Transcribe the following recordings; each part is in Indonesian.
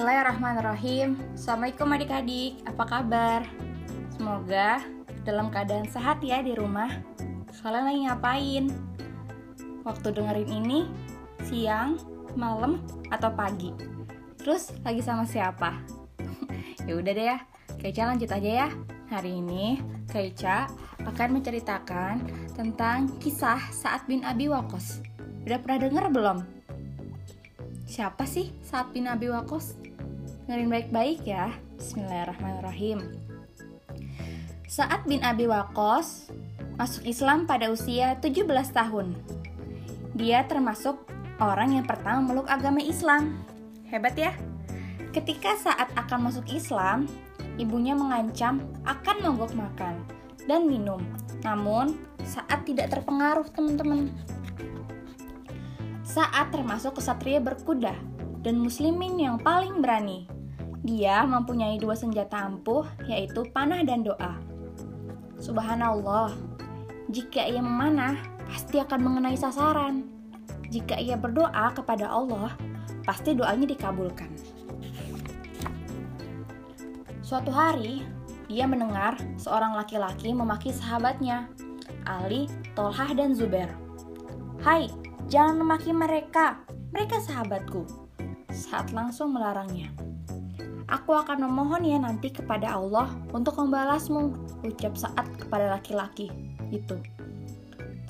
Bismillahirrahmanirrahim Assalamualaikum adik-adik, apa kabar? Semoga dalam keadaan sehat ya di rumah Kalian lagi ngapain? Waktu dengerin ini, siang, malam, atau pagi? Terus lagi sama siapa? ya udah deh ya, Kaica lanjut aja ya Hari ini, Kaica akan menceritakan tentang kisah Sa'ad bin Abi Waqqas Udah pernah denger belum? Siapa sih Sa'ad bin Abi Waqqas? Dengerin baik-baik ya. Bismillahirrahmanirrahim. Sa'ad bin Abi Waqqas masuk Islam pada usia 17 tahun. Dia termasuk orang yang pertama meluk agama Islam. Hebat ya? Ketika saat akan masuk Islam, ibunya mengancam akan mogok makan dan minum. Namun, saat tidak terpengaruh teman-teman. Saat termasuk kesatria berkuda dan muslimin yang paling berani. Dia mempunyai dua senjata ampuh, yaitu panah dan doa. Subhanallah, jika ia memanah, pasti akan mengenai sasaran. Jika ia berdoa kepada Allah, pasti doanya dikabulkan. Suatu hari, dia mendengar seorang laki-laki memaki sahabatnya, Ali, Tolhah, dan Zubair. Hai, Jangan memaki mereka, mereka sahabatku. Saat langsung melarangnya. Aku akan memohon ya nanti kepada Allah untuk membalasmu, ucap saat kepada laki-laki itu.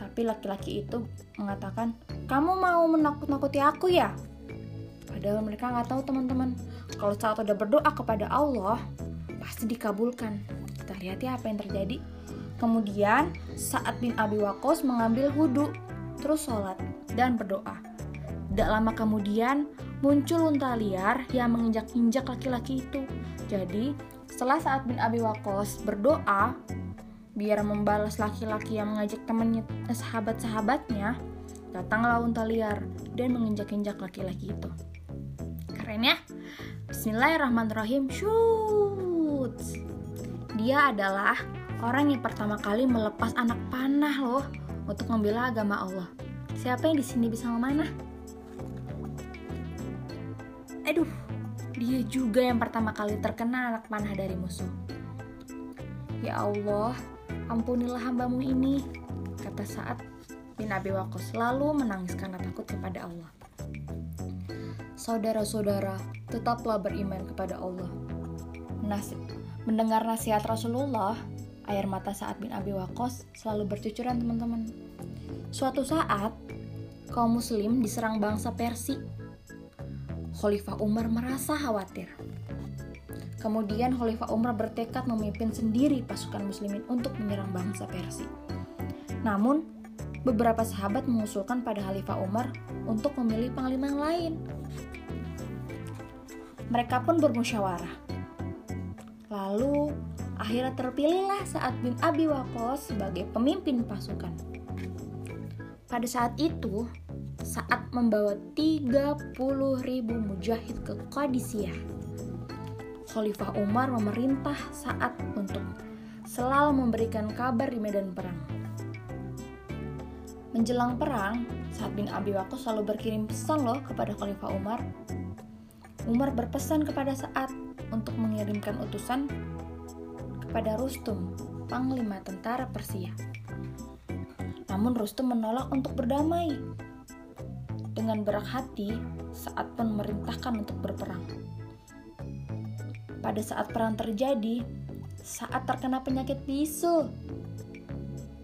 Tapi laki-laki itu mengatakan, kamu mau menakut-nakuti aku ya? Padahal mereka nggak tahu teman-teman, kalau saat udah berdoa kepada Allah, pasti dikabulkan. Kita lihat ya apa yang terjadi. Kemudian, saat bin Abi Waqqas mengambil wudhu, terus sholat dan berdoa. Tidak lama kemudian muncul unta liar yang menginjak-injak laki-laki itu. Jadi, setelah saat bin Abi Waqqas berdoa biar membalas laki-laki yang mengajak temannya eh, sahabat-sahabatnya, datanglah unta liar dan menginjak-injak laki-laki itu. Keren ya? Bismillahirrahmanirrahim. Shoot. Dia adalah orang yang pertama kali melepas anak panah loh untuk membela agama Allah. Siapa yang di sini bisa memanah? Aduh, dia juga yang pertama kali terkena anak panah dari musuh. Ya Allah, ampunilah hambamu ini, kata saat bin Abi Waqqas lalu menangis karena takut kepada Allah. Saudara-saudara, tetaplah beriman kepada Allah. Nas mendengar nasihat Rasulullah, air mata saat bin Abi Waqqas selalu bercucuran teman-teman. Suatu saat, kaum muslim diserang bangsa Persia. Khalifah Umar merasa khawatir. Kemudian Khalifah Umar bertekad memimpin sendiri pasukan muslimin untuk menyerang bangsa Persia. Namun, beberapa sahabat mengusulkan pada Khalifah Umar untuk memilih panglima yang lain. Mereka pun bermusyawarah. Lalu, akhirnya terpilihlah saat bin Abi Waqqas sebagai pemimpin pasukan. Pada saat itu, saat membawa 30 ribu mujahid ke Qadisiyah, Khalifah Umar memerintah saat untuk selalu memberikan kabar di medan perang. Menjelang perang, saat bin Abi Waqqas selalu berkirim pesan loh kepada Khalifah Umar. Umar berpesan kepada saat untuk mengirimkan utusan kepada Rustum, panglima tentara Persia. Namun Rustum menolak untuk berdamai. Dengan berat hati, saat pun memerintahkan untuk berperang. Pada saat perang terjadi, saat terkena penyakit bisu.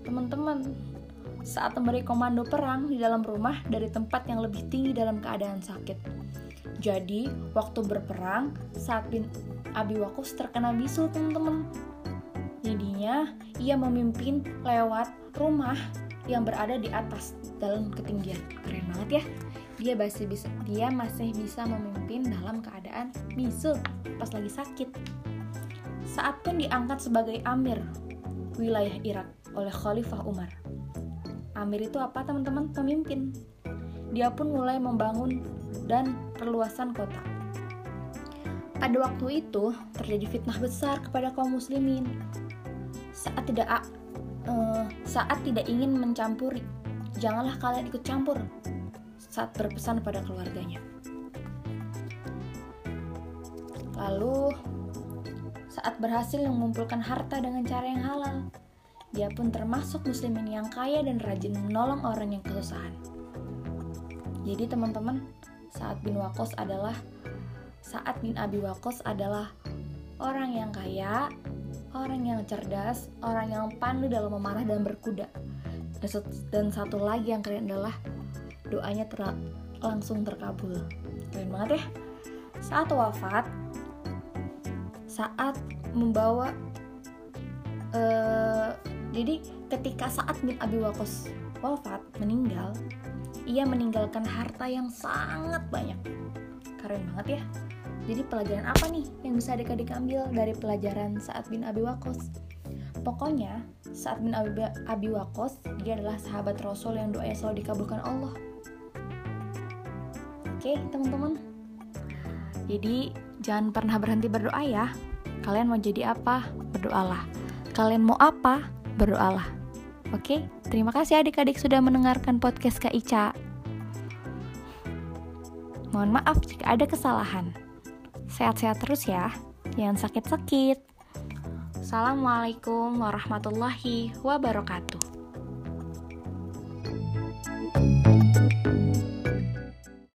Teman-teman, saat memberi komando perang di dalam rumah dari tempat yang lebih tinggi dalam keadaan sakit. Jadi, waktu berperang, saat bin Abi Wakus terkena bisu, teman-teman. Jadinya, ia memimpin lewat rumah yang berada di atas dalam ketinggian. Keren banget ya. Dia masih bisa dia masih bisa memimpin dalam keadaan bisu pas lagi sakit. Saat pun diangkat sebagai amir wilayah Irak oleh Khalifah Umar. Amir itu apa teman-teman? Pemimpin. Dia pun mulai membangun dan perluasan kota. Pada waktu itu terjadi fitnah besar kepada kaum muslimin. Saat tidak uh, saat tidak ingin mencampuri. Janganlah kalian ikut campur saat berpesan pada keluarganya. Lalu saat berhasil mengumpulkan harta dengan cara yang halal, dia pun termasuk muslimin yang kaya dan rajin menolong orang yang kesusahan. Jadi teman-teman, saat bin Wakos adalah saat bin Abi Wakos adalah orang yang kaya, orang yang cerdas, orang yang pandu dalam memanah dan berkuda. Dan satu lagi yang keren adalah doanya ter langsung terkabul. Keren banget ya. Saat wafat, saat membawa uh, jadi ketika saat bin Abi Wakos wafat meninggal, ia meninggalkan harta yang sangat banyak. Keren banget ya. Jadi pelajaran apa nih yang bisa adik-adik ambil dari pelajaran saat bin Abi Wakos? Pokoknya saat bin Abi, Abi Wakos dia adalah sahabat Rasul yang doanya selalu dikabulkan Allah. Oke teman-teman. Jadi jangan pernah berhenti berdoa ya. Kalian mau jadi apa? Berdoalah. Kalian mau apa? Berdoalah. Oke, terima kasih adik-adik sudah mendengarkan podcast Kak Ica. Mohon maaf jika ada kesalahan. Sehat-sehat terus ya, jangan sakit-sakit. Assalamualaikum warahmatullahi wabarakatuh.